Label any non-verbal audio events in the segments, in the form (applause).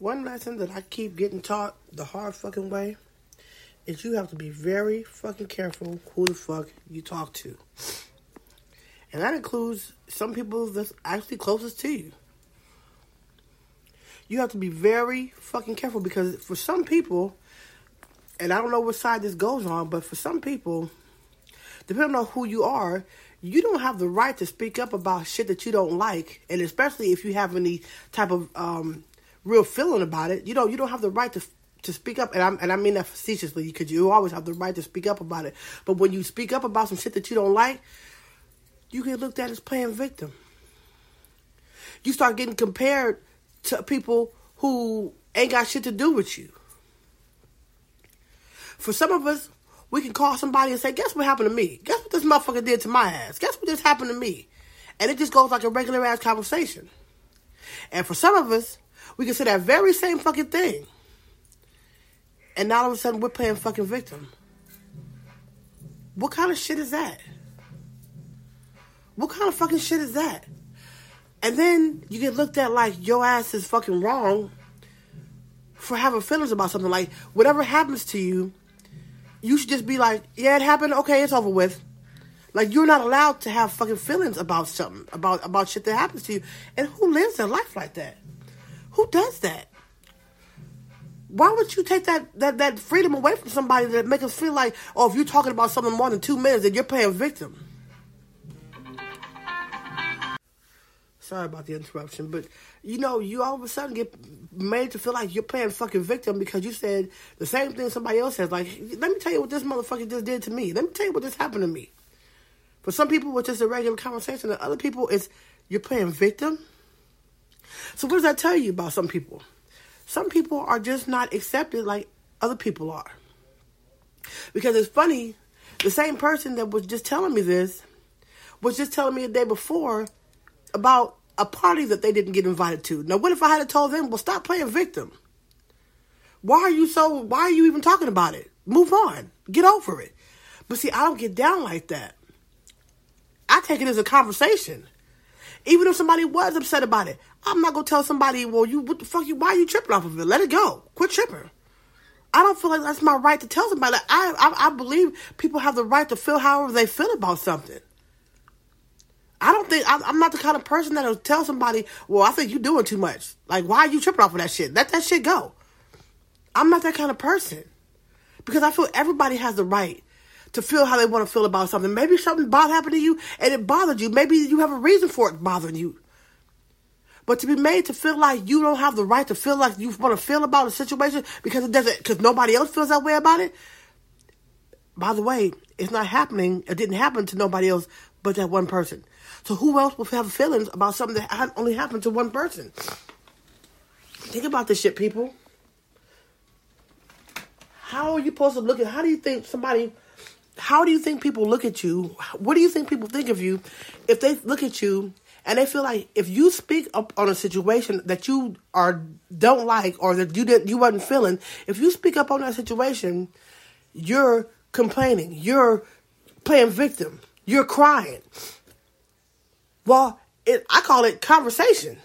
one lesson that I keep getting taught the hard fucking way is you have to be very fucking careful who the fuck you talk to. And that includes some people that's actually closest to you. You have to be very fucking careful because for some people, and I don't know what side this goes on, but for some people, depending on who you are, you don't have the right to speak up about shit that you don't like, and especially if you have any type of um, real feeling about it, you know, you don't have the right to to speak up, and I and I mean that facetiously because you always have the right to speak up about it. But when you speak up about some shit that you don't like, you get looked at as playing victim. You start getting compared to people who ain't got shit to do with you. For some of us, we can call somebody and say, "Guess what happened to me? Guess what this motherfucker did to my ass? Guess what just happened to me?" And it just goes like a regular ass conversation. And for some of us, we can say that very same fucking thing. And now all of a sudden we're playing fucking victim. What kind of shit is that? What kind of fucking shit is that? And then you get looked at like your ass is fucking wrong for having feelings about something. Like whatever happens to you, you should just be like, yeah, it happened. Okay, it's over with. Like you're not allowed to have fucking feelings about something about about shit that happens to you. And who lives their life like that? Who does that? Why would you take that, that, that freedom away from somebody that make us feel like, oh, if you're talking about something more than two minutes, then you're playing victim? Sorry about the interruption, but you know, you all of a sudden get made to feel like you're playing fucking victim because you said the same thing somebody else says. Like, let me tell you what this motherfucker just did to me. Let me tell you what just happened to me. For some people, it's just a regular conversation. And other people, it's you're playing victim. So what does that tell you about some people? Some people are just not accepted like other people are. Because it's funny, the same person that was just telling me this was just telling me a day before about a party that they didn't get invited to. Now, what if I had told them, well, stop playing victim? Why are you so, why are you even talking about it? Move on. Get over it. But see, I don't get down like that. I take it as a conversation. Even if somebody was upset about it, I'm not gonna tell somebody, well, you, what the fuck, you, why are you tripping off of it? Let it go. Quit tripping. I don't feel like that's my right to tell somebody. I, I, I believe people have the right to feel however they feel about something. I don't think I'm not the kind of person that'll tell somebody, "Well, I think you're doing too much." Like, why are you tripping off of that shit? Let that shit go. I'm not that kind of person because I feel everybody has the right to feel how they want to feel about something. Maybe something bad happened to you and it bothered you. Maybe you have a reason for it bothering you. But to be made to feel like you don't have the right to feel like you want to feel about a situation because it doesn't, because nobody else feels that way about it. By the way, it's not happening. It didn't happen to nobody else but that one person. So who else will have feelings about something that only happened to one person? Think about this shit, people. How are you supposed to look at? How do you think somebody? How do you think people look at you? What do you think people think of you if they look at you and they feel like if you speak up on a situation that you are don't like or that you didn't you wasn't feeling, if you speak up on that situation, you're complaining, you're playing victim, you're crying. Well, it, I call it conversation.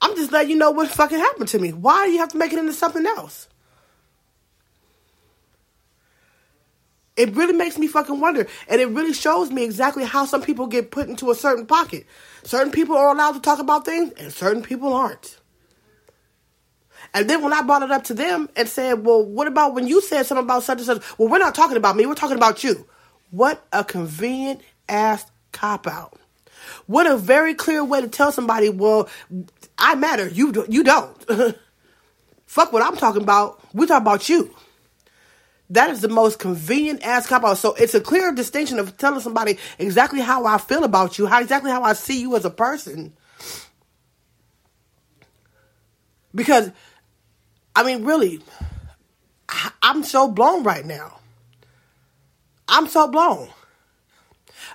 I'm just letting you know what fucking happened to me. Why do you have to make it into something else? It really makes me fucking wonder. And it really shows me exactly how some people get put into a certain pocket. Certain people are allowed to talk about things, and certain people aren't. And then when I brought it up to them and said, Well, what about when you said something about such and such? Well, we're not talking about me, we're talking about you. What a convenient ass cop out. What a very clear way to tell somebody, well, I matter, you you don't. (laughs) Fuck what I'm talking about. we talk about you. That is the most convenient ass cop out. So it's a clear distinction of telling somebody exactly how I feel about you, how exactly how I see you as a person. Because, I mean, really, I'm so blown right now. I'm so blown.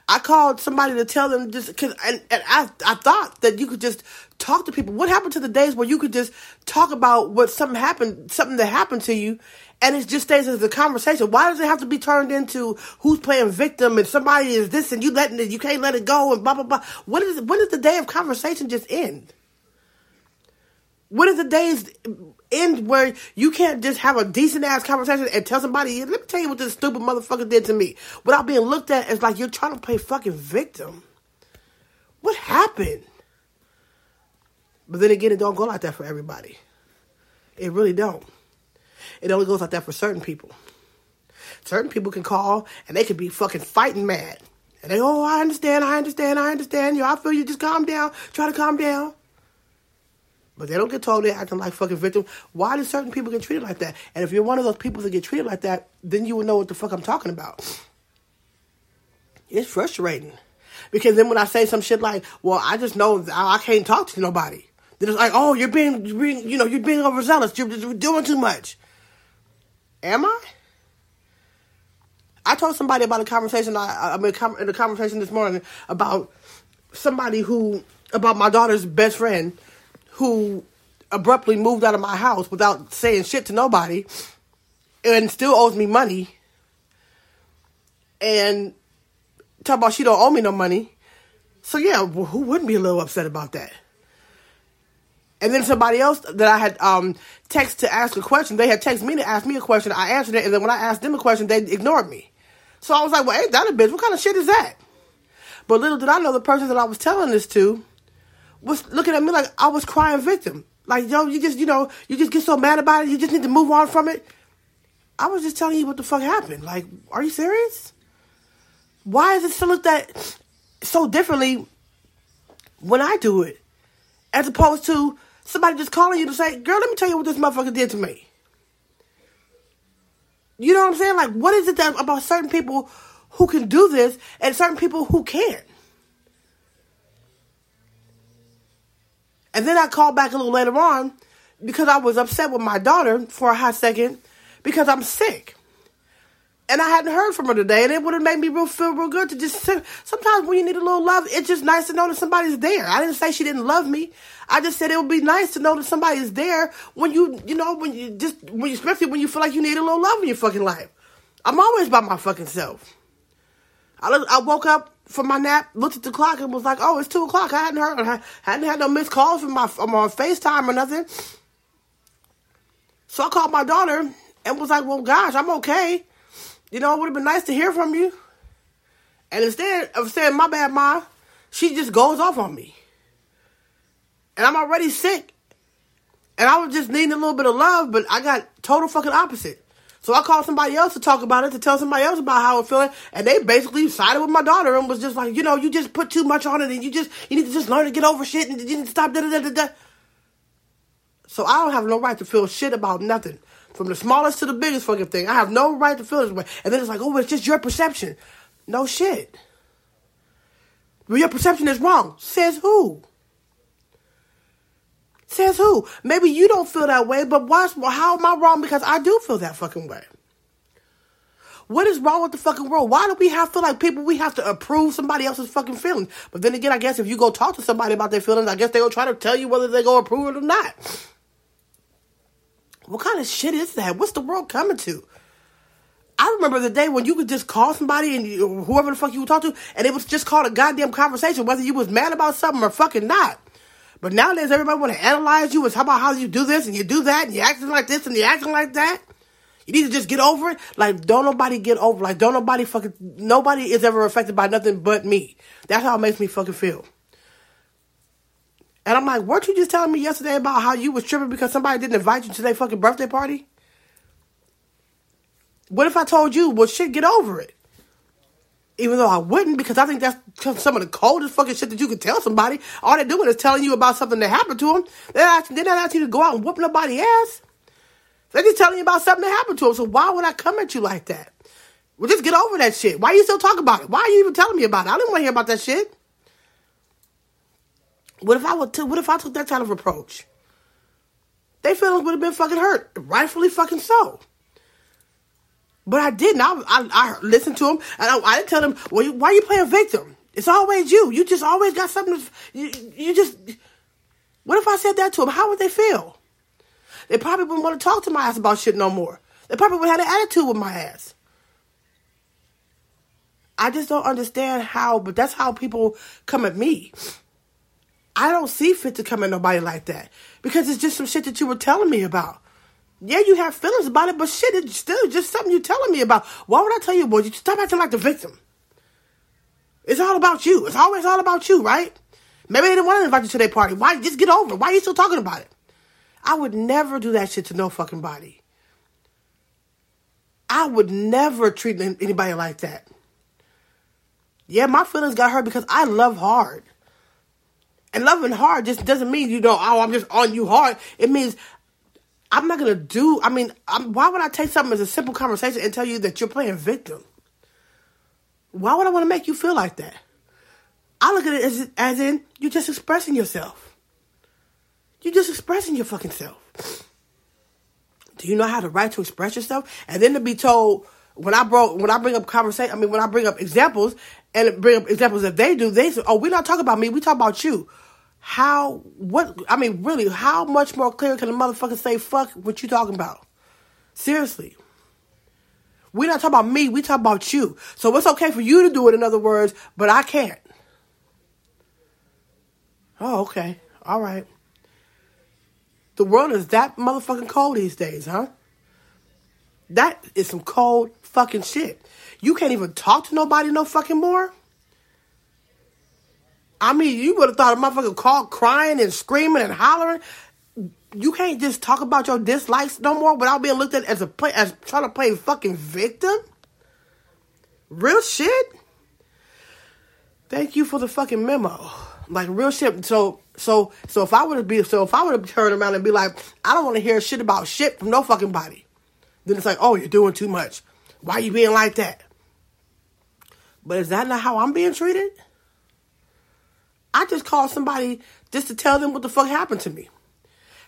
I called somebody to tell them just because, and, and I, I thought that you could just talk to people. What happened to the days where you could just talk about what something happened, something that happened to you, and it just stays as a conversation. Why does it have to be turned into who's playing victim and somebody is this and you letting it, you can't let it go and blah blah blah? What is when does the day of conversation just end? When is the days end where you can't just have a decent ass conversation and tell somebody, let me tell you what this stupid motherfucker did to me without being looked at as like you're trying to play fucking victim? What happened? But then again, it don't go like that for everybody. It really don't. It only goes like that for certain people. Certain people can call and they can be fucking fighting mad. And they, oh, I understand, I understand, I understand. You, I feel you. Just calm down. Try to calm down. But they don't get told they're acting like fucking victim. Why do certain people get treated like that? And if you're one of those people that get treated like that, then you will know what the fuck I'm talking about. It's frustrating. Because then when I say some shit like, well, I just know I can't talk to nobody. Then it's like, oh, you're being, you're being you know, you're being overzealous. You're, you're doing too much. Am I? I told somebody about a conversation. I, I mean, in a conversation this morning about somebody who about my daughter's best friend who abruptly moved out of my house without saying shit to nobody and still owes me money and talk about she don't owe me no money. So yeah, who wouldn't be a little upset about that? And then somebody else that I had um text to ask a question, they had texted me to ask me a question. I answered it, and then when I asked them a question, they ignored me. So I was like, well, ain't that a bitch? What kind of shit is that? But little did I know the person that I was telling this to was looking at me like I was crying victim. Like, yo, you just, you know, you just get so mad about it, you just need to move on from it. I was just telling you what the fuck happened. Like, are you serious? Why is it still looked at so differently when I do it? As opposed to somebody just calling you to say, girl, let me tell you what this motherfucker did to me. You know what I'm saying? Like, what is it that about certain people who can do this and certain people who can't? And then I called back a little later on because I was upset with my daughter for a hot second because I'm sick. And I hadn't heard from her today, and it would have made me real feel real good to just sit. Sometimes when you need a little love, it's just nice to know that somebody's there. I didn't say she didn't love me. I just said it would be nice to know that somebody's there when you, you know, when you just, when you, especially when you feel like you need a little love in your fucking life. I'm always by my fucking self. I, I woke up from my nap, looked at the clock, and was like, "Oh, it's two o'clock." I hadn't heard, I hadn't had no missed calls from my from on Facetime or nothing. So I called my daughter and was like, "Well, gosh, I'm okay." You know, it would have been nice to hear from you. And instead of saying, my bad, Ma, she just goes off on me. And I'm already sick. And I was just needing a little bit of love, but I got total fucking opposite. So I called somebody else to talk about it, to tell somebody else about how I'm feeling, and they basically sided with my daughter and was just like, you know, you just put too much on it, and you just you need to just learn to get over shit, and you need to stop da da da da. So I don't have no right to feel shit about nothing. From the smallest to the biggest fucking thing. I have no right to feel this way. And then it's like, oh, it's just your perception. No shit. Well, your perception is wrong. Says who? Says who? Maybe you don't feel that way, but why, how am I wrong because I do feel that fucking way? What is wrong with the fucking world? Why do we have to feel like people we have to approve somebody else's fucking feelings? But then again, I guess if you go talk to somebody about their feelings, I guess they'll try to tell you whether they go approve it or not. What kind of shit is that? What's the world coming to? I remember the day when you could just call somebody and you, whoever the fuck you would talk to, and it was just called a goddamn conversation, whether you was mad about something or fucking not. But nowadays, everybody want to analyze you and talk about how you do this and you do that and you're acting like this and you're acting like that. You need to just get over it. Like, don't nobody get over. Like, don't nobody fucking. Nobody is ever affected by nothing but me. That's how it makes me fucking feel. And I'm like, weren't you just telling me yesterday about how you was tripping because somebody didn't invite you to their fucking birthday party? What if I told you, well, shit, get over it? Even though I wouldn't, because I think that's some of the coldest fucking shit that you could tell somebody. All they're doing is telling you about something that happened to them. They're not, they're not asking you to go out and whoop nobody's ass. They're just telling you about something that happened to them. So why would I come at you like that? Well, just get over that shit. Why are you still talking about it? Why are you even telling me about it? I didn't want to hear about that shit. What if I would? T- what if I took that kind of approach? Their feelings would have been fucking hurt, rightfully fucking so. But I didn't. I, I, I listened to him, and I, I didn't tell him, "Well, you, why are you playing victim? It's always you. You just always got something. To, you, you just." What if I said that to him? How would they feel? They probably wouldn't want to talk to my ass about shit no more. They probably would have an attitude with my ass. I just don't understand how, but that's how people come at me. I don't see fit to come at nobody like that because it's just some shit that you were telling me about. Yeah, you have feelings about it, but shit, it's still just something you're telling me about. Why would I tell you, boy? You stop acting like the victim. It's all about you. It's always all about you, right? Maybe they didn't want to invite you to their party. Why? Just get over it. Why are you still talking about it? I would never do that shit to no fucking body. I would never treat anybody like that. Yeah, my feelings got hurt because I love hard. And loving hard just doesn't mean you know, oh, I'm just on you hard. It means I'm not gonna do. I mean, I'm, why would I take something as a simple conversation and tell you that you're playing victim? Why would I want to make you feel like that? I look at it as as in you're just expressing yourself. You're just expressing your fucking self. Do you know how to write to express yourself? And then to be told when I brought when I bring up conversation, I mean when I bring up examples and bring up examples that they do, they say, "Oh, we're not talking about me. We talk about you." How? What? I mean, really? How much more clear can a motherfucker say "fuck" what you talking about? Seriously. We're not talking about me. We talk about you. So it's okay for you to do it. In other words, but I can't. Oh, okay. All right. The world is that motherfucking cold these days, huh? That is some cold fucking shit. You can't even talk to nobody no fucking more. I mean, you would have thought a motherfucker called crying and screaming and hollering. You can't just talk about your dislikes no more without being looked at as a play as trying to play fucking victim. Real shit. Thank you for the fucking memo. Like real shit. So so so if I would have be so if I would have turned around and be like, I don't want to hear shit about shit from no fucking body. Then it's like, oh, you're doing too much. Why you being like that? But is that not how I'm being treated? I just called somebody just to tell them what the fuck happened to me.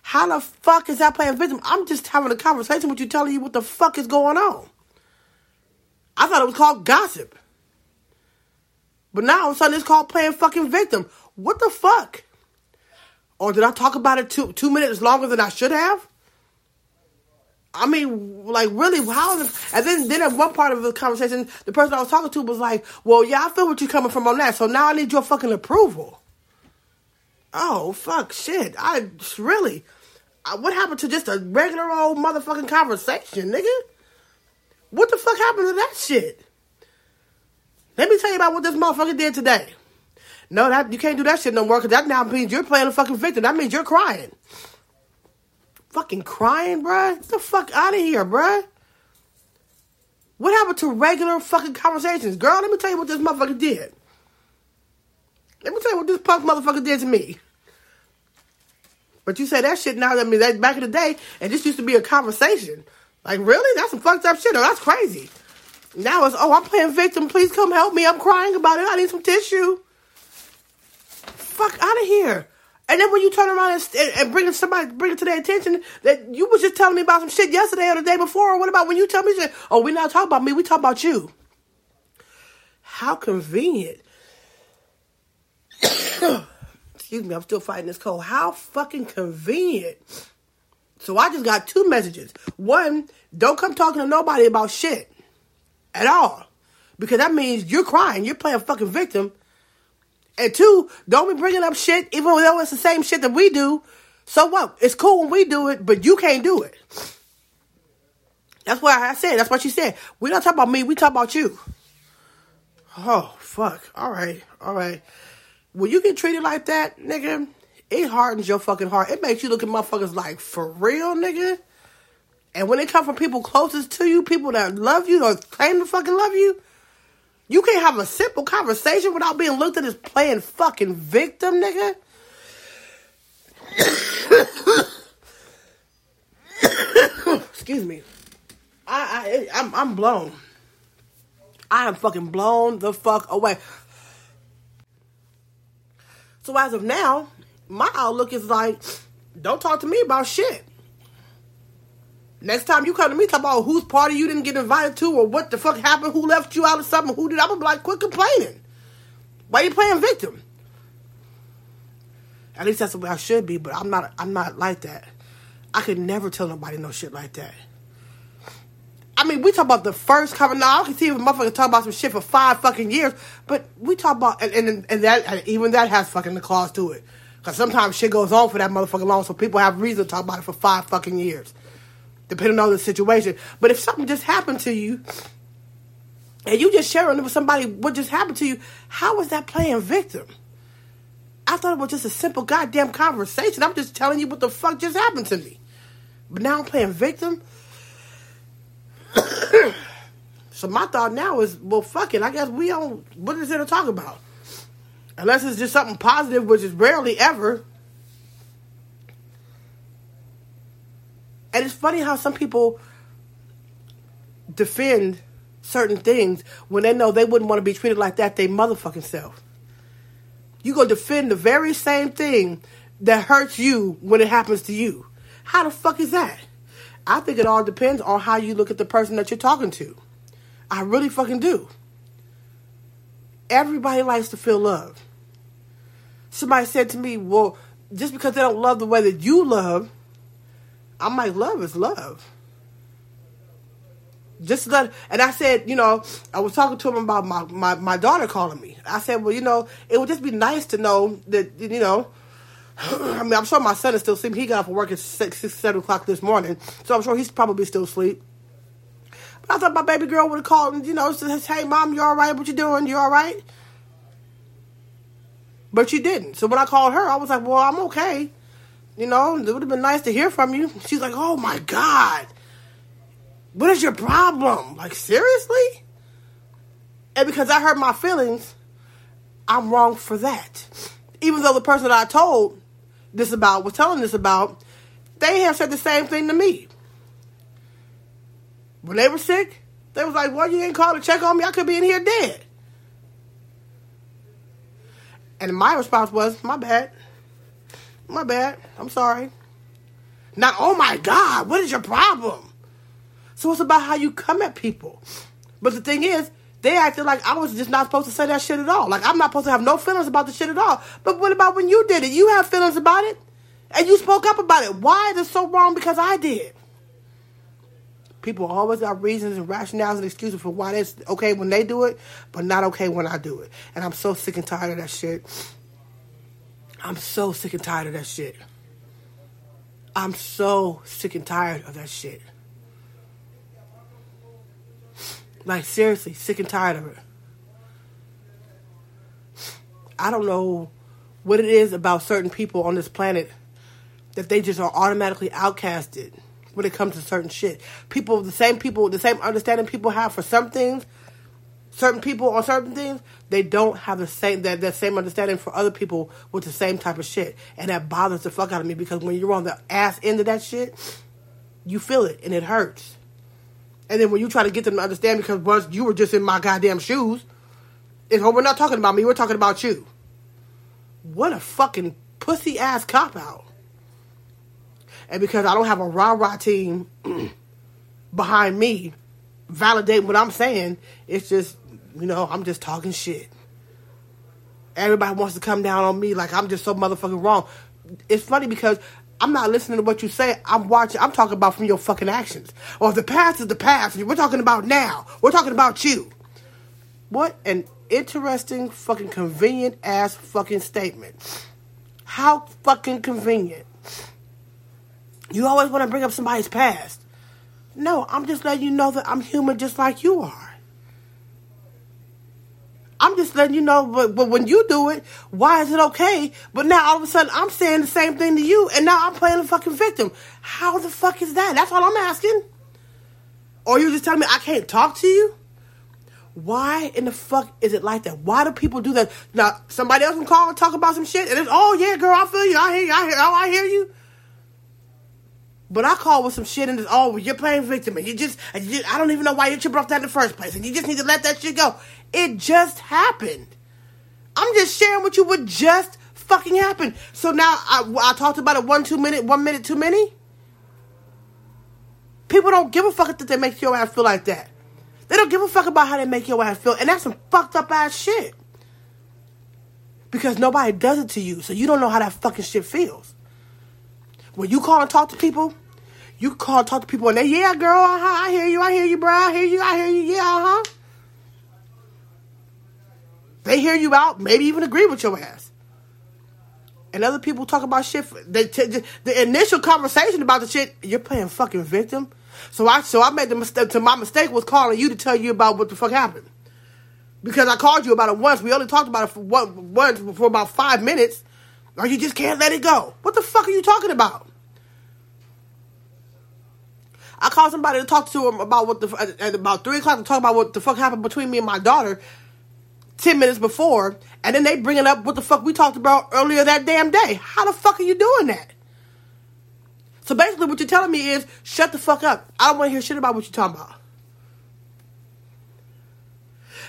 How the fuck is that playing victim? I'm just having a conversation with you telling you what the fuck is going on. I thought it was called gossip. But now all of a sudden it's called playing fucking victim. What the fuck? Or did I talk about it two two minutes longer than I should have? I mean, like really, how? And then, then at one part of the conversation, the person I was talking to was like, "Well, yeah, I feel what you're coming from on that. So now I need your fucking approval." Oh fuck, shit! I really, what happened to just a regular old motherfucking conversation, nigga? What the fuck happened to that shit? Let me tell you about what this motherfucker did today. No, that you can't do that shit no more because that now means you're playing a fucking victim. That means you're crying fucking crying, bruh? Get the fuck out of here, bruh. What happened to regular fucking conversations? Girl, let me tell you what this motherfucker did. Let me tell you what this punk motherfucker did to me. But you say that shit now, I mean, that back in the day, and this used to be a conversation. Like, really? That's some fucked up shit. Oh, that's crazy. Now it's, oh, I'm playing victim. Please come help me. I'm crying about it. I need some tissue. Fuck out of here. And then when you turn around and, and bring somebody, bring it to their attention that you was just telling me about some shit yesterday or the day before, or what about when you tell me, shit, oh, we not talking about me, we talk about you. How convenient. (coughs) Excuse me, I'm still fighting this cold. How fucking convenient. So I just got two messages. One, don't come talking to nobody about shit at all. Because that means you're crying, you're playing fucking victim, and two, don't be bringing up shit, even though it's the same shit that we do. So what? It's cool when we do it, but you can't do it. That's what I said. That's what she said. We don't talk about me. We talk about you. Oh, fuck. All right. All right. When you get treated like that, nigga, it hardens your fucking heart. It makes you look at motherfuckers like, for real, nigga? And when it comes from people closest to you, people that love you or claim to fucking love you, you can't have a simple conversation without being looked at as playing fucking victim, nigga. (coughs) Excuse me. I, I I'm I'm blown. I am fucking blown the fuck away. So as of now, my outlook is like, don't talk to me about shit. Next time you come to me talk about whose party you didn't get invited to or what the fuck happened, who left you out of something, who did, I'm gonna be like, quit complaining. Why you playing victim? At least that's the way I should be, but I'm not I'm not like that. I could never tell nobody no shit like that. I mean, we talk about the first coming. Now I can see if a motherfucker talk about some shit for five fucking years, but we talk about and and, and that and even that has fucking the clause to it. Because sometimes shit goes on for that motherfucker long, so people have reason to talk about it for five fucking years, depending on the situation. But if something just happened to you, and you just sharing with somebody what just happened to you, how is that playing victim? I thought it was just a simple goddamn conversation. I'm just telling you what the fuck just happened to me. But now I'm playing victim. (coughs) so my thought now is, well, fuck it. I guess we don't. What is there to talk about? Unless it's just something positive, which is rarely ever. And it's funny how some people defend certain things when they know they wouldn't want to be treated like that they motherfucking self. You gonna defend the very same thing that hurts you when it happens to you. How the fuck is that? I think it all depends on how you look at the person that you're talking to. I really fucking do. Everybody likes to feel love. Somebody said to me, Well, just because they don't love the way that you love, I'm like, love is love. Just let, and I said, you know, I was talking to him about my, my, my daughter calling me. I said, well, you know, it would just be nice to know that, you know, (clears throat) I mean, I'm sure my son is still sleeping. He got up work at six, six, seven o'clock this morning, so I'm sure he's probably still asleep. But I thought my baby girl would have called and, you know, says, hey, mom, you all right? What you doing? You all right? But she didn't. So when I called her, I was like, well, I'm okay. You know, it would have been nice to hear from you. She's like, oh my God. What is your problem? Like, seriously? And because I hurt my feelings, I'm wrong for that. Even though the person that I told this about was telling this about, they have said the same thing to me. When they were sick, they was like, well, you didn't call to check on me. I could be in here dead. And my response was, my bad. My bad. I'm sorry. Not, oh my God, what is your problem? So it's about how you come at people. But the thing is, they acted like I was just not supposed to say that shit at all. Like I'm not supposed to have no feelings about the shit at all. But what about when you did it? You have feelings about it. And you spoke up about it. Why is it so wrong because I did? People always got reasons and rationales and excuses for why it's okay when they do it, but not okay when I do it. And I'm so sick and tired of that shit. I'm so sick and tired of that shit. I'm so sick and tired of that shit. Like, seriously, sick and tired of it. I don't know what it is about certain people on this planet that they just are automatically outcasted when it comes to certain shit. People, the same people, the same understanding people have for some things, certain people on certain things, they don't have the same that, that same understanding for other people with the same type of shit. And that bothers the fuck out of me because when you're on the ass end of that shit, you feel it and it hurts. And then when you try to get them to understand, because once you were just in my goddamn shoes, it's, oh, we're not talking about me, we're talking about you. What a fucking pussy ass cop out. And because I don't have a rah rah team (clears throat) behind me validating what I'm saying, it's just, you know, I'm just talking shit. Everybody wants to come down on me like I'm just so motherfucking wrong. It's funny because I'm not listening to what you say. I'm watching. I'm talking about from your fucking actions. Or if the past is the past, we're talking about now. We're talking about you. What an interesting, fucking convenient ass fucking statement. How fucking convenient. You always want to bring up somebody's past. No, I'm just letting you know that I'm human just like you are. I'm just letting you know, but, but when you do it, why is it okay? But now all of a sudden I'm saying the same thing to you, and now I'm playing the fucking victim. How the fuck is that? That's all I'm asking. Or you just telling me I can't talk to you? Why in the fuck is it like that? Why do people do that? Now somebody else can call and talk about some shit, and it's oh yeah, girl, I feel you, I hear you, I hear, oh, I hear you. But I call with some shit and it's, oh, you're playing victim and you just, and you I don't even know why you tripped off that in the first place and you just need to let that shit go. It just happened. I'm just sharing with you what just fucking happened. So now I, I talked about it one, two minute, one minute too many. People don't give a fuck that they make your ass feel like that. They don't give a fuck about how they make your ass feel. And that's some fucked up ass shit. Because nobody does it to you. So you don't know how that fucking shit feels. When you call and talk to people, you call talk to people and they, yeah, girl, uh-huh, I hear you, I hear you, bro, I hear you, I hear you, yeah, uh-huh. They hear you out, maybe even agree with your ass. and other people talk about shit. They t- the initial conversation about the shit. You're playing fucking victim. So I so I made the mistake. To my mistake was calling you to tell you about what the fuck happened. Because I called you about it once. We only talked about it for one, once for about five minutes. Or you just can't let it go. What the fuck are you talking about? I called somebody to talk to him about what the at about three o'clock to talk about what the fuck happened between me and my daughter. Ten minutes before, and then they bringing up what the fuck we talked about earlier that damn day. How the fuck are you doing that? So basically, what you're telling me is shut the fuck up. I don't want to hear shit about what you're talking about.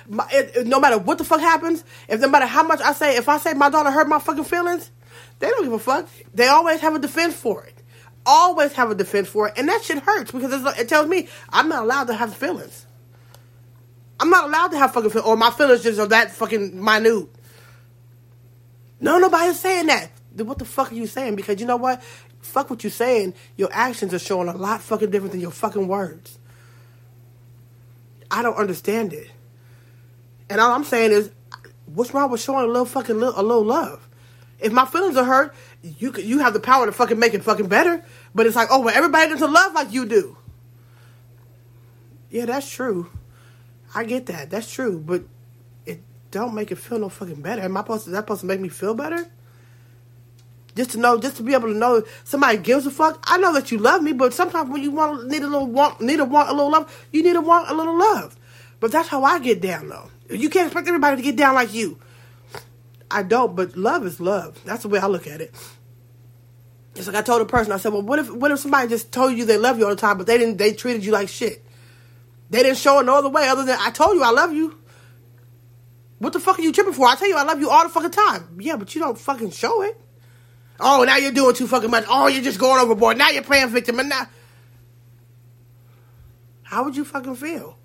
My, it, it, no matter what the fuck happens, if no matter how much I say, if I say my daughter hurt my fucking feelings, they don't give a fuck. They always have a defense for it. Always have a defense for it, and that shit hurts because it tells me I'm not allowed to have feelings. I'm not allowed to have fucking feelings, or my feelings just are that fucking minute. No, nobody's saying that. Then what the fuck are you saying? Because you know what? Fuck what you're saying. Your actions are showing a lot fucking different than your fucking words. I don't understand it. And all I'm saying is, what's wrong with showing a little fucking little, a little love? If my feelings are hurt, you you have the power to fucking make it fucking better. But it's like, oh, well, everybody doesn't love like you do. Yeah, that's true. I get that. That's true. But it don't make it feel no fucking better. Am I supposed to, that supposed to make me feel better? Just to know, just to be able to know somebody gives a fuck. I know that you love me, but sometimes when you want need a little want, need a want a little love, you need to want a little love. But that's how I get down, though. You can't expect everybody to get down like you. I don't, but love is love. That's the way I look at it. It's like I told a person, I said, well, what if what if somebody just told you they love you all the time, but they didn't they treated you like shit? They didn't show it no other way other than I told you I love you. What the fuck are you tripping for? I tell you I love you all the fucking time. Yeah, but you don't fucking show it. Oh, now you're doing too fucking much. Oh, you're just going overboard. Now you're playing victim and now How would you fucking feel?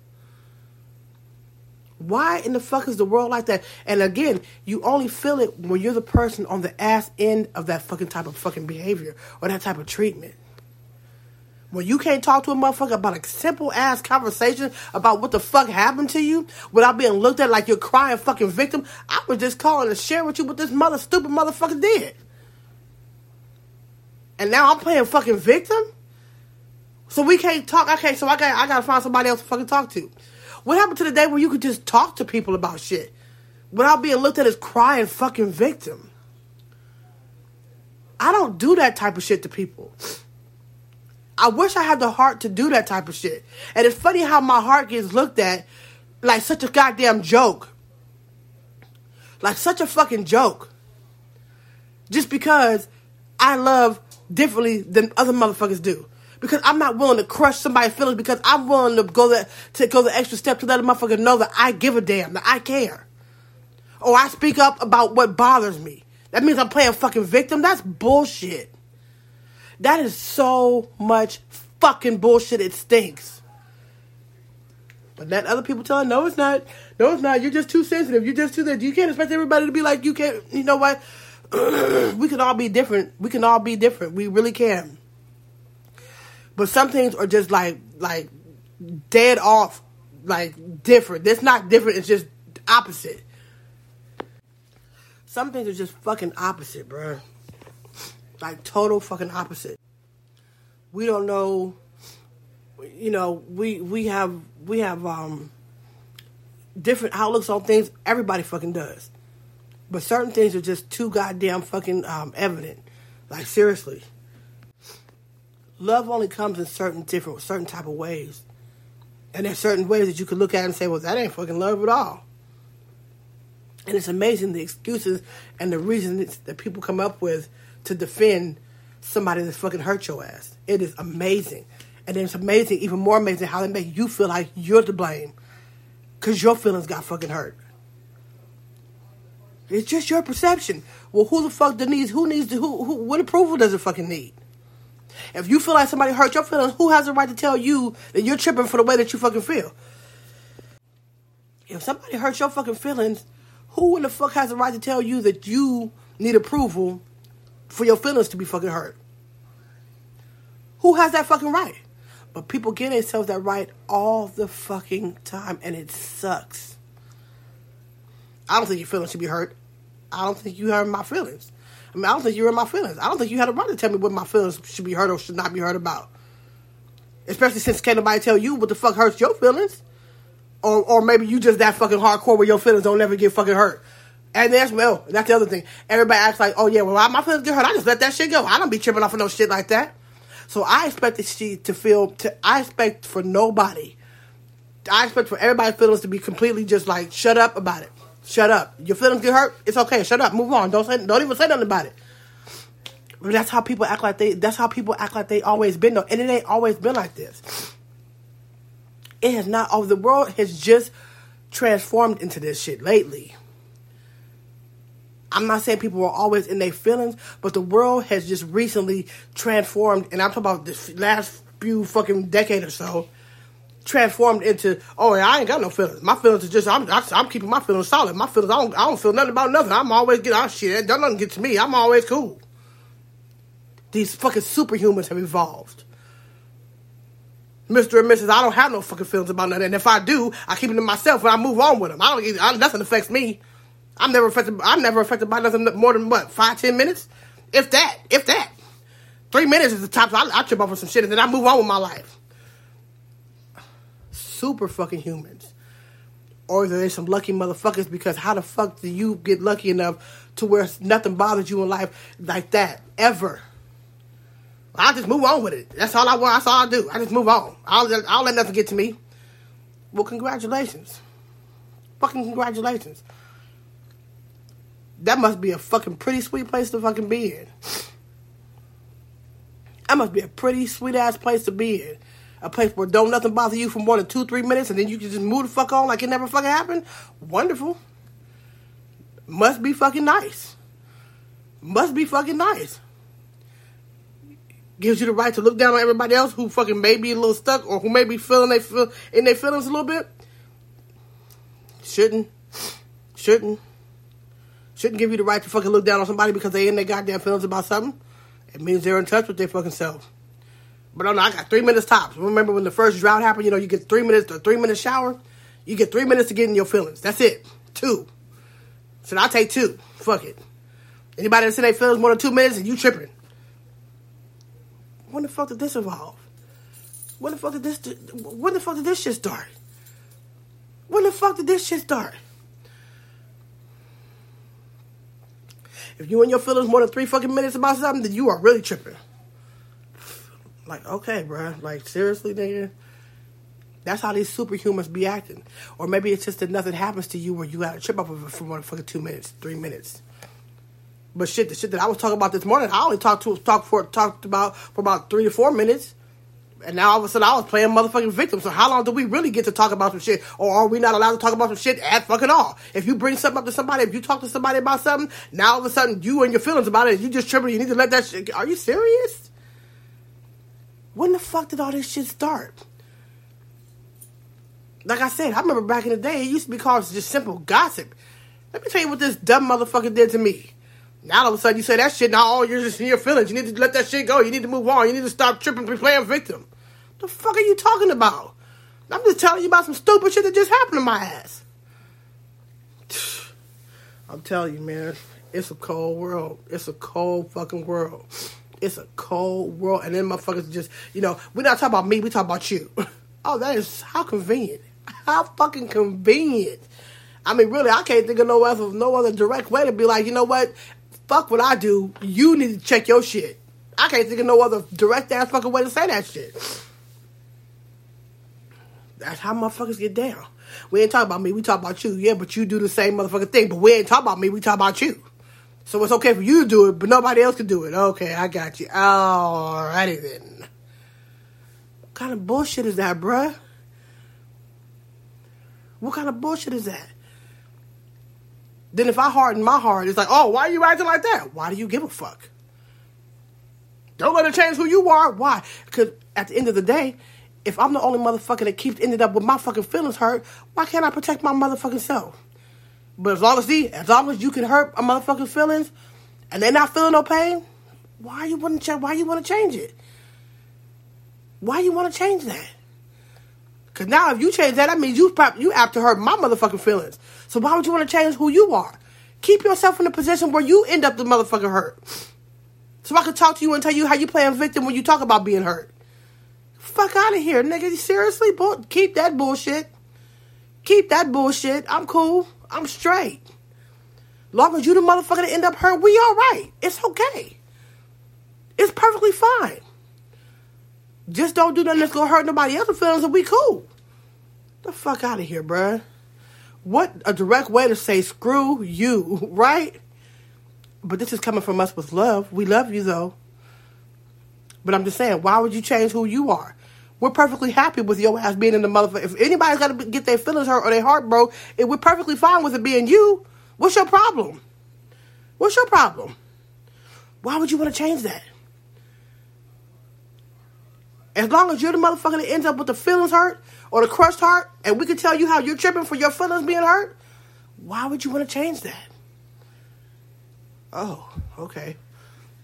Why in the fuck is the world like that? And again, you only feel it when you're the person on the ass end of that fucking type of fucking behavior or that type of treatment. When you can't talk to a motherfucker about a simple ass conversation about what the fuck happened to you without being looked at like you're crying fucking victim, I was just calling to share with you what this mother stupid motherfucker did. And now I'm playing fucking victim? So we can't talk. Okay, so I got I gotta find somebody else to fucking talk to. What happened to the day where you could just talk to people about shit without being looked at as crying fucking victim? I don't do that type of shit to people. I wish I had the heart to do that type of shit. And it's funny how my heart gets looked at like such a goddamn joke. Like such a fucking joke. Just because I love differently than other motherfuckers do because I'm not willing to crush somebody's feelings because I'm willing to go the to go the extra step to let a motherfucker know that I give a damn, that I care. Or I speak up about what bothers me. That means I'm playing fucking victim. That's bullshit. That is so much fucking bullshit. It stinks. But that other people telling, no, it's not. No, it's not. You're just too sensitive. You're just too that. You can't expect everybody to be like you. Can't. You know what? (clears throat) we can all be different. We can all be different. We really can. But some things are just like like dead off, like different. It's not different. It's just opposite. Some things are just fucking opposite, bro. Like total fucking opposite. We don't know. You know, we we have we have um different outlooks on things. Everybody fucking does, but certain things are just too goddamn fucking um, evident. Like seriously love only comes in certain different, certain type of ways. And there's certain ways that you could look at and say, well, that ain't fucking love at all. And it's amazing the excuses and the reasons that people come up with to defend somebody that's fucking hurt your ass. It is amazing. And it's amazing, even more amazing, how they make you feel like you're to blame. Because your feelings got fucking hurt. It's just your perception. Well, who the fuck needs, who needs to, who, who, what approval does it fucking need? If you feel like somebody hurt your feelings, who has the right to tell you that you're tripping for the way that you fucking feel? If somebody hurts your fucking feelings, who in the fuck has the right to tell you that you need approval for your feelings to be fucking hurt? Who has that fucking right? But people give themselves that right all the fucking time, and it sucks. I don't think your feelings should be hurt. I don't think you hurt my feelings. I mean, I don't think you're in my feelings. I don't think you had a right to tell me what my feelings should be heard or should not be heard about. Especially since can't nobody tell you what the fuck hurts your feelings. Or, or maybe you just that fucking hardcore where your feelings don't ever get fucking hurt. And that's well, that's the other thing. Everybody acts like, oh yeah, well my feelings get hurt. I just let that shit go. I don't be tripping off of no shit like that. So I expect she to feel. To, I expect for nobody. I expect for everybody's feelings to be completely just like shut up about it. Shut up. Your feelings get hurt. It's okay. Shut up. Move on. Don't say. Don't even say nothing about it. But that's how people act like they. That's how people act like they always been though, and it ain't always been like this. It has not. Oh, the world has just transformed into this shit lately. I'm not saying people were always in their feelings, but the world has just recently transformed, and I'm talking about this last few fucking decade or so, transformed into oh yeah, I ain't got no feelings. My feelings are just I'm I'm keeping my feelings solid. My feelings I don't I don't feel nothing about nothing. I'm always get out oh, shit. Don't nothing get to me. I'm always cool. These fucking superhumans have evolved. Mr. and Mrs. I don't have no fucking feelings about nothing. And if I do, I keep it to myself and I move on with them. I don't. I, nothing affects me. I'm never affected. I'm never affected by nothing more than what five, ten minutes, if that, if that. Three minutes is the top. I, I trip over some shit and then I move on with my life. Super fucking humans, or there's some lucky motherfuckers. Because how the fuck do you get lucky enough to where nothing bothers you in life like that ever? I just move on with it. That's all I want. That's all I do. I just move on. I'll, I'll let nothing get to me. Well, congratulations. Fucking congratulations. That must be a fucking pretty sweet place to fucking be in. That must be a pretty sweet ass place to be in. A place where don't nothing bother you for more than two, three minutes and then you can just move the fuck on like it never fucking happened. Wonderful. Must be fucking nice. Must be fucking nice. Gives you the right to look down on everybody else who fucking may be a little stuck or who may be feeling they feel in their feelings a little bit. Shouldn't. Shouldn't shouldn't give you the right to fucking look down on somebody because they in their goddamn feelings about something. It means they're in touch with their fucking self. But I know I got three minutes tops. Remember when the first drought happened? You know, you get three minutes, a three minute shower. You get three minutes to get in your feelings. That's it. Two. So I take two. Fuck it. Anybody that's in their feelings more than two minutes and you tripping. When the fuck did this evolve? When the fuck did this? When the fuck did this shit start? When the fuck did this shit start? If you in your feelings more than three fucking minutes about something, then you are really tripping. Like, okay, bro. Like, seriously, nigga? That's how these superhumans be acting. Or maybe it's just that nothing happens to you where you got a trip up of it for one fucking two minutes, three minutes. But shit, the shit that I was talking about this morning, I only talked to talked for talked about for about three to four minutes. And now all of a sudden I was playing motherfucking victim. So how long do we really get to talk about some shit? Or are we not allowed to talk about some shit at fucking all? If you bring something up to somebody, if you talk to somebody about something, now all of a sudden you and your feelings about it, you just tripping, you need to let that shit are you serious? When the fuck did all this shit start? Like I said, I remember back in the day, it used to be called just simple gossip. Let me tell you what this dumb motherfucker did to me. Now all of a sudden you say that shit. Now all you're just in your feelings. You need to let that shit go. You need to move on. You need to stop tripping and be playing victim. The fuck are you talking about? I'm just telling you about some stupid shit that just happened to my ass. (sighs) I'm telling you, man, it's a cold world. It's a cold fucking world. It's a cold world. And then motherfuckers just, you know, we're not talking about me, we talk about you. (laughs) oh, that is how convenient. How fucking convenient. I mean, really, I can't think of no other no other direct way to be like, you know what? fuck what I do. You need to check your shit. I can't think of no other direct ass fucking way to say that shit. That's how motherfuckers get down. We ain't talking about me, we talk about you. Yeah, but you do the same motherfucking thing. But we ain't talking about me, we talk about you. So it's okay for you to do it, but nobody else can do it. Okay, I got you. Alrighty then. What kind of bullshit is that, bruh? What kind of bullshit is that? Then if I harden my heart, it's like, oh, why are you acting like that? Why do you give a fuck? Don't let it change who you are. Why? Because at the end of the day, if I'm the only motherfucker that keeps ending up with my fucking feelings hurt, why can't I protect my motherfucking self? But as long as see, as long as you can hurt a motherfucking feelings, and they're not feeling no pain, why you wouldn't change? Why you want to change it? Why you want to change that? Because now if you change that, that means you you have to hurt my motherfucking feelings. So why would you want to change who you are? Keep yourself in a position where you end up the motherfucker hurt. So I can talk to you and tell you how you playing victim when you talk about being hurt. Fuck out of here, nigga. Seriously, bull- keep that bullshit. Keep that bullshit. I'm cool. I'm straight. Long as you the motherfucker that end up hurt, we all right. It's okay. It's perfectly fine. Just don't do nothing that's gonna hurt nobody else's feelings and we cool. The fuck out of here, bruh. What a direct way to say screw you, (laughs) right? But this is coming from us with love. We love you though. But I'm just saying, why would you change who you are? We're perfectly happy with your ass being in the motherfucker. If anybody's got to get their feelings hurt or their heart broke, it, we're perfectly fine with it being you. What's your problem? What's your problem? Why would you want to change that? As long as you're the motherfucker that ends up with the feelings hurt or the crushed heart, and we can tell you how you're tripping for your feelings being hurt, why would you want to change that? Oh, okay.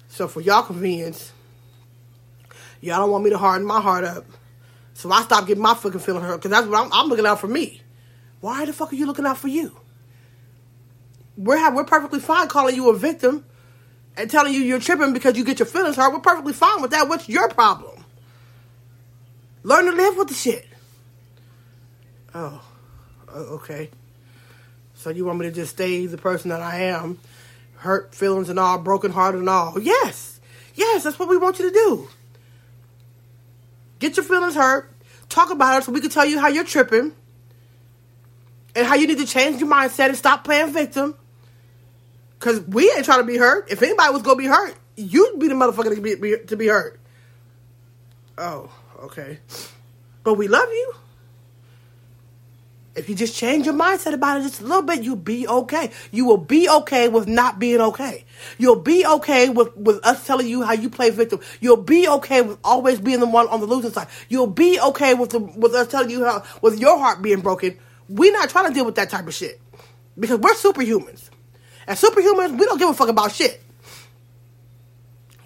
So for y'all convenience, y'all don't want me to harden my heart up. So I stop getting my fucking feeling hurt because that's what I'm, I'm, looking out for me. Why the fuck are you looking out for you? We're we're perfectly fine calling you a victim and telling you you're tripping because you get your feelings hurt. We're perfectly fine with that. What's your problem? Learn to live with the shit. Oh, oh okay. So you want me to just stay the person that I am, hurt feelings and all, broken hearted and all? Yes, yes, that's what we want you to do. Get your feelings hurt. Talk about it so we can tell you how you're tripping and how you need to change your mindset and stop playing victim. Cause we ain't trying to be hurt. If anybody was gonna be hurt, you'd be the motherfucker to be, be to be hurt. Oh okay. But we love you. If you just change your mindset about it just a little bit, you'll be okay. You will be okay with not being okay. You'll be okay with, with us telling you how you play victim. You'll be okay with always being the one on the losing side. You'll be okay with the, with us telling you how with your heart being broken. We're not trying to deal with that type of shit because we're superhumans. As superhumans, we don't give a fuck about shit.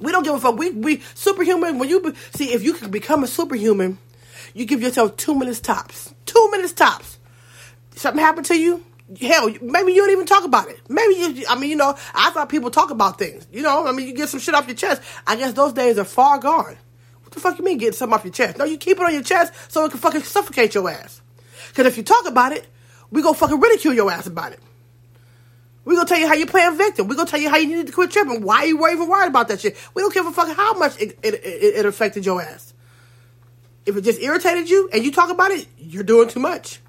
We don't give a fuck. We we superhuman. When you be, see, if you can become a superhuman, you give yourself two minutes tops. Two minutes tops. Something happened to you. Hell, maybe you don't even talk about it. Maybe you. I mean, you know, I thought people talk about things. You know, I mean, you get some shit off your chest. I guess those days are far gone. What the fuck you mean getting something off your chest? No, you keep it on your chest so it can fucking suffocate your ass. Because if you talk about it, we gonna fucking ridicule your ass about it. We gonna tell you how you playing victim. We gonna tell you how you need to quit tripping. Why you were even worried about that shit? We don't give a fuck how much it, it, it, it affected your ass. If it just irritated you and you talk about it, you're doing too much.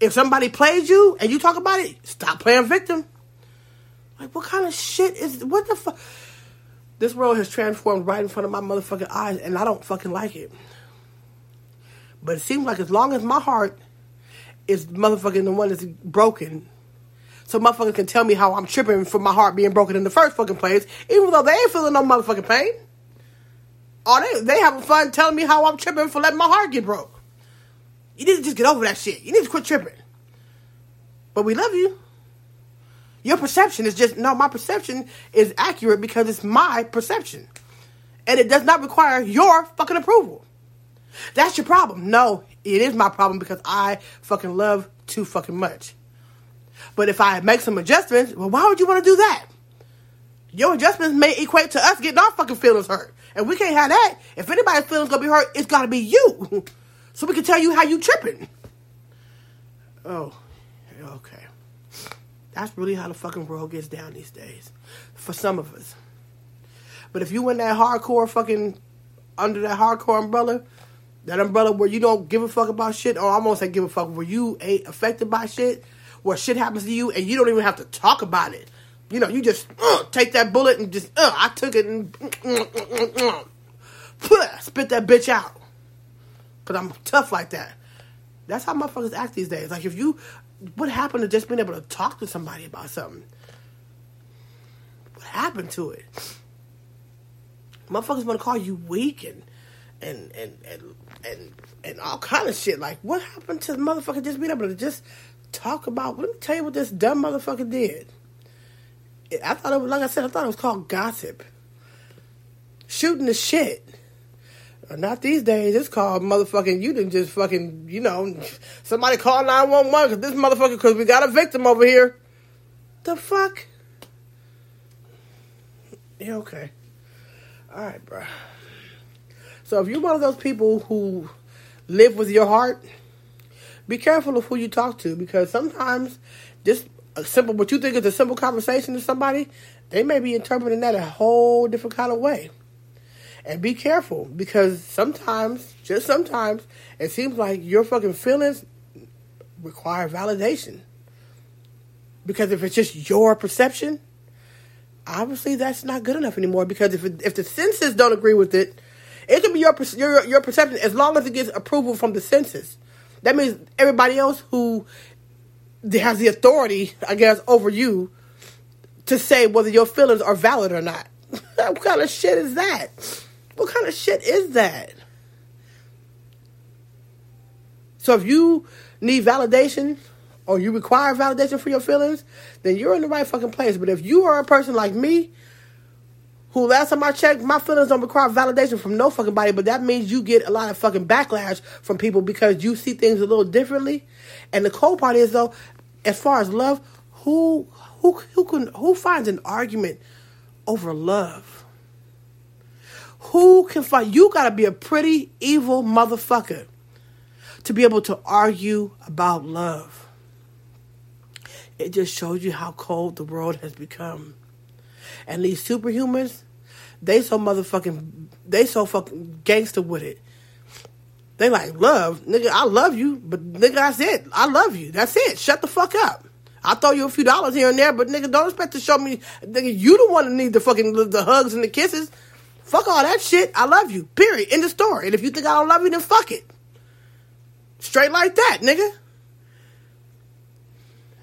If somebody plays you and you talk about it, stop playing victim. Like what kind of shit is what the fuck? This world has transformed right in front of my motherfucking eyes, and I don't fucking like it. But it seems like as long as my heart is motherfucking the one that's broken so motherfuckers can tell me how I'm tripping for my heart being broken in the first fucking place, even though they ain't feeling no motherfucking pain. Or they they having fun telling me how I'm tripping for letting my heart get broke. You need to just get over that shit. You need to quit tripping. But we love you. Your perception is just no, my perception is accurate because it's my perception. And it does not require your fucking approval. That's your problem. No, it is my problem because I fucking love too fucking much. But if I make some adjustments, well, why would you want to do that? Your adjustments may equate to us getting our fucking feelings hurt. And we can't have that. If anybody's feelings gonna be hurt, it's gotta be you. (laughs) so we can tell you how you tripping. Oh, okay. That's really how the fucking world gets down these days. For some of us. But if you in that hardcore fucking under that hardcore umbrella, that umbrella where you don't give a fuck about shit, or I won't say give a fuck, where you ain't affected by shit, where shit happens to you and you don't even have to talk about it. You know, you just uh, take that bullet and just, uh, I took it and uh, spit that bitch out. Because I'm tough like that. That's how motherfuckers act these days. Like, if you, what happened to just being able to talk to somebody about something? What happened to it? Motherfuckers want to call you weak and, and, and, and, and, and all kind of shit. Like, what happened to the motherfucker just being able to just talk about. Let me tell you what this dumb motherfucker did. I thought it was like I said. I thought it was called gossip. Shooting the shit. Not these days. It's called motherfucking. You didn't just fucking. You know, somebody call nine one one because this motherfucker. Because we got a victim over here. The fuck? Yeah, okay. All right, bro. So if you're one of those people who live with your heart, be careful of who you talk to because sometimes just a simple what you think is a simple conversation to somebody, they may be interpreting that a whole different kind of way. And be careful because sometimes, just sometimes, it seems like your fucking feelings require validation. Because if it's just your perception, obviously that's not good enough anymore. Because if it, if the senses don't agree with it, it can be your, your your perception as long as it gets approval from the senses. That means everybody else who has the authority, I guess, over you to say whether your feelings are valid or not. (laughs) what kind of shit is that? What kind of shit is that? So if you need validation or you require validation for your feelings, then you're in the right fucking place. But if you are a person like me, who last time I checked, my feelings don't require validation from no fucking body, but that means you get a lot of fucking backlash from people because you see things a little differently. And the cold part is though, as far as love, who who who can who finds an argument over love? Who can fight? you gotta be a pretty evil motherfucker to be able to argue about love. It just shows you how cold the world has become. And these superhumans, they so motherfucking, they so fucking gangster with it. They like, love, nigga, I love you, but nigga, that's it. I love you. That's it. Shut the fuck up. I'll throw you a few dollars here and there, but nigga, don't expect to show me, nigga, you the one that need the fucking, the hugs and the kisses. Fuck all that shit. I love you. Period. In the story. And if you think I don't love you, then fuck it. Straight like that, nigga.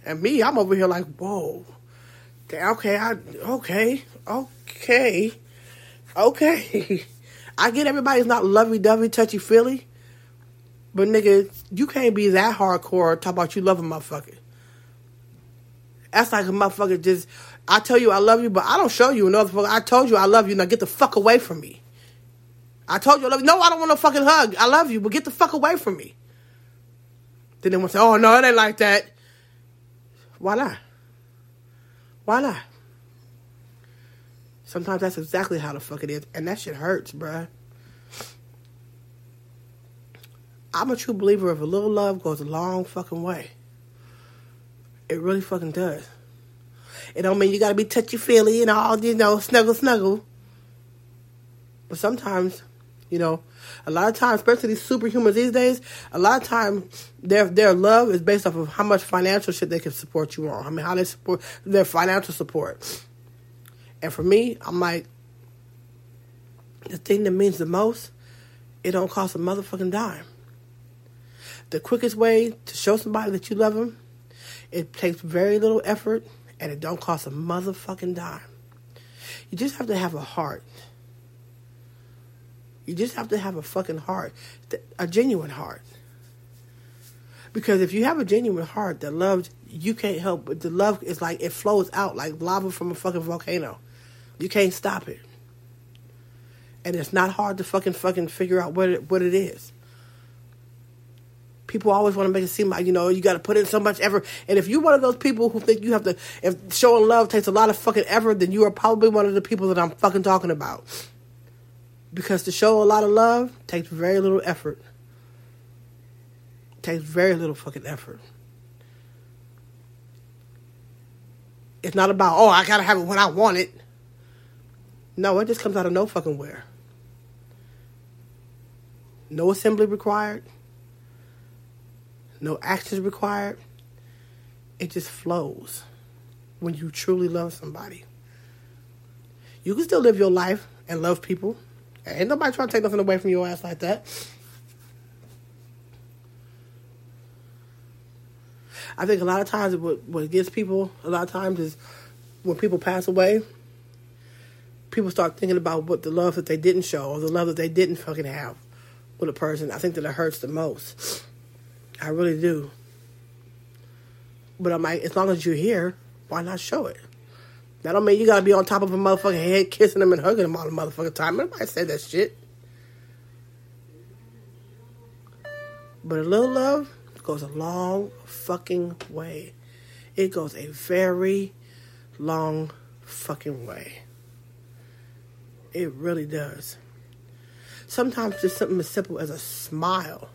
And me, I'm over here like, whoa. Okay, I okay, okay, okay. (laughs) I get everybody's not lovey dovey, touchy feely, but nigga, you can't be that hardcore talk about you love a motherfucker. That's like a motherfucker just. I tell you I love you, but I don't show you another fucker. I told you I love you. Now get the fuck away from me. I told you I love you. No, I don't want no fucking hug. I love you, but get the fuck away from me. Then they want to say, oh, no, it ain't like that. Why not? Why not? Sometimes that's exactly how the fuck it is. And that shit hurts, bruh. I'm a true believer of a little love goes a long fucking way. It really fucking does. It don't mean you gotta be touchy feely and all, you know, snuggle snuggle. But sometimes, you know, a lot of times, especially these superhumans these days, a lot of times their their love is based off of how much financial shit they can support you on. I mean, how they support their financial support. And for me, I'm like, the thing that means the most, it don't cost a motherfucking dime. The quickest way to show somebody that you love them, it takes very little effort and it don't cost a motherfucking dime. You just have to have a heart. You just have to have a fucking heart, a genuine heart. Because if you have a genuine heart that loves, you can't help but the love is like it flows out like lava from a fucking volcano. You can't stop it. And it's not hard to fucking fucking figure out what it, what it is. People always want to make it seem like, you know, you got to put in so much effort. And if you're one of those people who think you have to, if showing love takes a lot of fucking effort, then you are probably one of the people that I'm fucking talking about. Because to show a lot of love takes very little effort. takes very little fucking effort. It's not about, oh, I gotta have it when I want it. No, it just comes out of no fucking where. No assembly required. No actions required. It just flows when you truly love somebody. You can still live your life and love people Ain't nobody trying to take nothing away from your ass like that. I think a lot of times what, what gets people a lot of times is when people pass away, people start thinking about what the love that they didn't show or the love that they didn't fucking have with a person. I think that it hurts the most. I really do. But I'm like, as long as you're here, why not show it? That don't mean you gotta be on top of a motherfucking head, kissing them and hugging them all the motherfucking time. Nobody said that shit. But a little love goes a long fucking way. It goes a very, long fucking way. It really does. Sometimes just something as simple as a smile.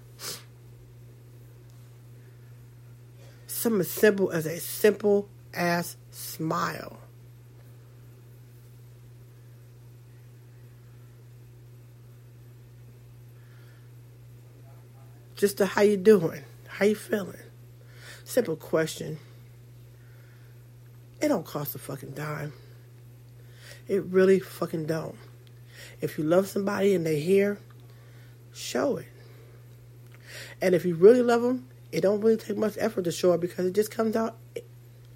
Something as simple as a simple ass smile. Just to how you doing? How you feeling? Simple question. It don't cost a fucking dime. It really fucking don't. If you love somebody and they here, show it. And if you really love them, it don't really take much effort to show it because it just comes out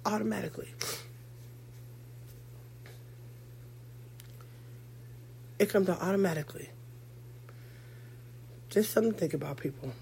automatically. It comes out automatically. Just something to think about, people.